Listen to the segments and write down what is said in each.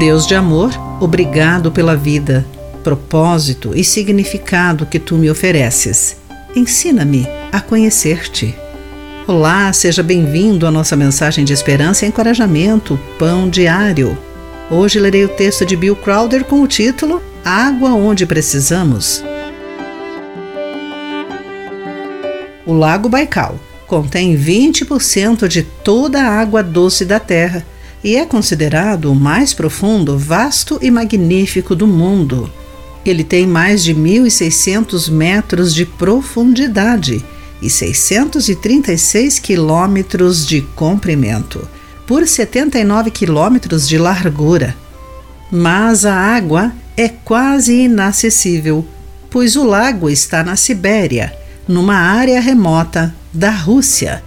Deus de amor, obrigado pela vida, propósito e significado que tu me ofereces. Ensina-me a conhecer-te. Olá, seja bem-vindo à nossa mensagem de esperança e encorajamento, Pão Diário. Hoje lerei o texto de Bill Crowder com o título Água onde precisamos. O Lago Baikal contém 20% de toda a água doce da Terra e é considerado o mais profundo, vasto e magnífico do mundo. Ele tem mais de 1.600 metros de profundidade e 636 quilômetros de comprimento, por 79 quilômetros de largura. Mas a água é quase inacessível, pois o lago está na Sibéria, numa área remota da Rússia.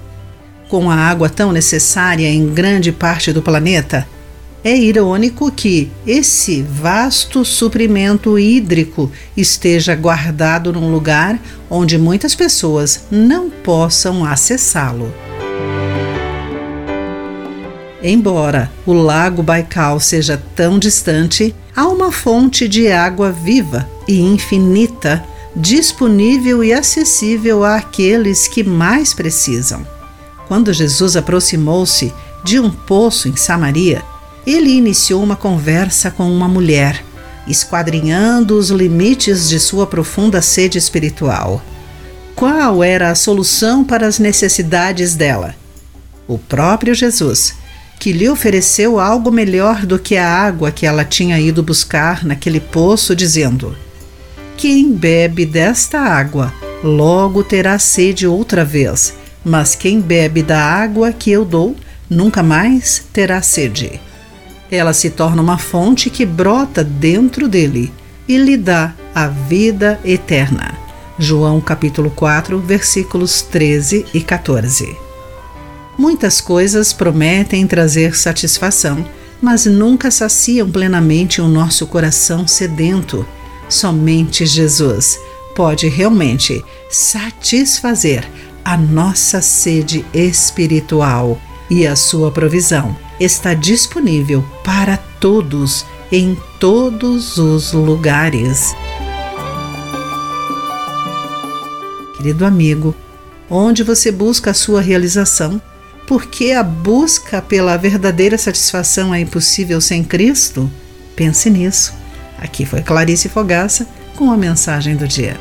Com a água tão necessária em grande parte do planeta, é irônico que esse vasto suprimento hídrico esteja guardado num lugar onde muitas pessoas não possam acessá-lo. Embora o lago Baikal seja tão distante, há uma fonte de água viva e infinita disponível e acessível àqueles que mais precisam. Quando Jesus aproximou-se de um poço em Samaria, ele iniciou uma conversa com uma mulher, esquadrinhando os limites de sua profunda sede espiritual. Qual era a solução para as necessidades dela? O próprio Jesus, que lhe ofereceu algo melhor do que a água que ela tinha ido buscar naquele poço, dizendo: Quem bebe desta água logo terá sede outra vez, mas quem bebe da água que eu dou nunca mais terá sede ela se torna uma fonte que brota dentro dele e lhe dá a vida eterna. João capítulo 4, versículos 13 e 14. Muitas coisas prometem trazer satisfação, mas nunca saciam plenamente o nosso coração sedento. Somente Jesus pode realmente satisfazer a nossa sede espiritual e a sua provisão está disponível para todos em todos os lugares. Querido amigo, onde você busca a sua realização? Porque a busca pela verdadeira satisfação é impossível sem Cristo? Pense nisso. Aqui foi Clarice Fogaça com a mensagem do dia.